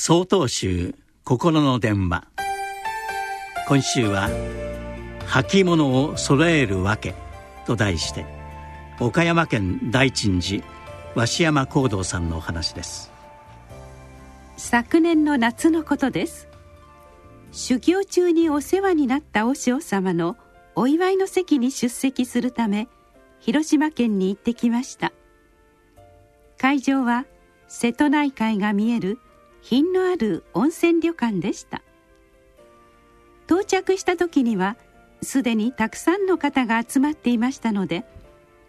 総統集心の電話。今週は「履物を揃えるわけ」と題して岡山県大鎮寺鷲山幸道さんのお話です。昨年の夏のことです。修行中にお世話になった和尚様のお祝いの席に出席するため広島県に行ってきました。会場は瀬戸内海が見える品のある温泉旅館でした。到着した時にはすでにたくさんの方が集まっていましたので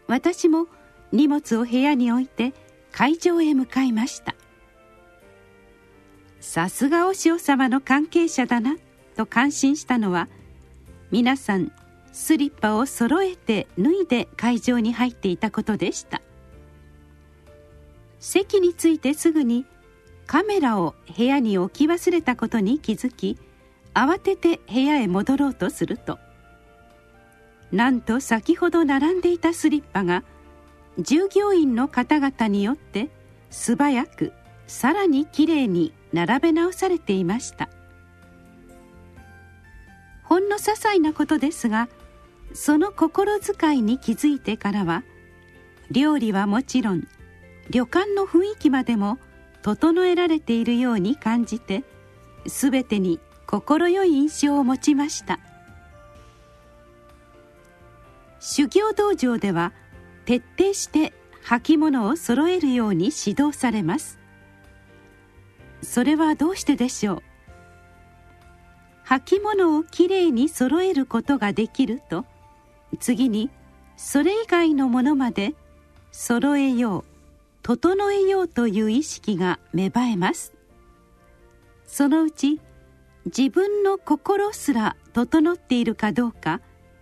私も荷物を部屋に置いて会場へ向かいました。さすが和尚様の関係者だなと感心したのは皆さんスリッパを揃えて脱いで会場に入っていたことでした。席に着いてすぐにカメラを部屋に置き忘れたことに気づき慌てて部屋へ戻ろうとするとなんと先ほど並んでいたスリッパが従業員の方々によって素早くさらにきれいに並べ直されていました。ほんの些細なことですがその心遣いに気づいてからは料理はもちろん旅館の雰囲気までも整えられているように感じて全てに快い印象を持ちました。修行道場では徹底して履物を揃えるように指導されます。それはどうしてでしょう？履物をきれいに揃えることができると次にそれ以外のものまで揃えよう。整えようという意識が芽生えます。そのうち自分の心すら整っているかどうか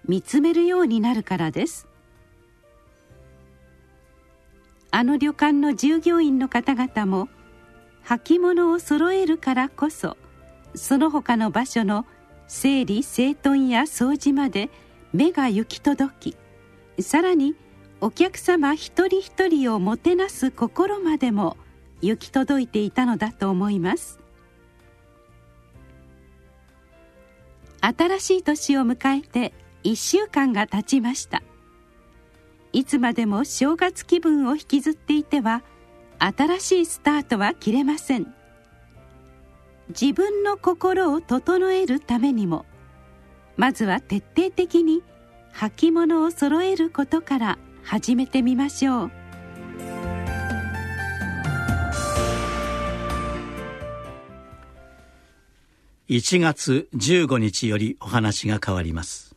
見つめるようになるからです。あの旅館の従業員の方々も履物を揃えるからこそその他の場所の整理整頓や掃除まで目が行き届きさらにお客様一人一人をもてなす心までも行き届いていたのだと思います。新しい年を迎えて1週間が経ちました。いつまでも正月気分を引きずっていては新しいスタートは切れません。自分の心を整えるためにもまずは徹底的に履物を揃えることから始めてみましょう。1月15日よりお話が変わります。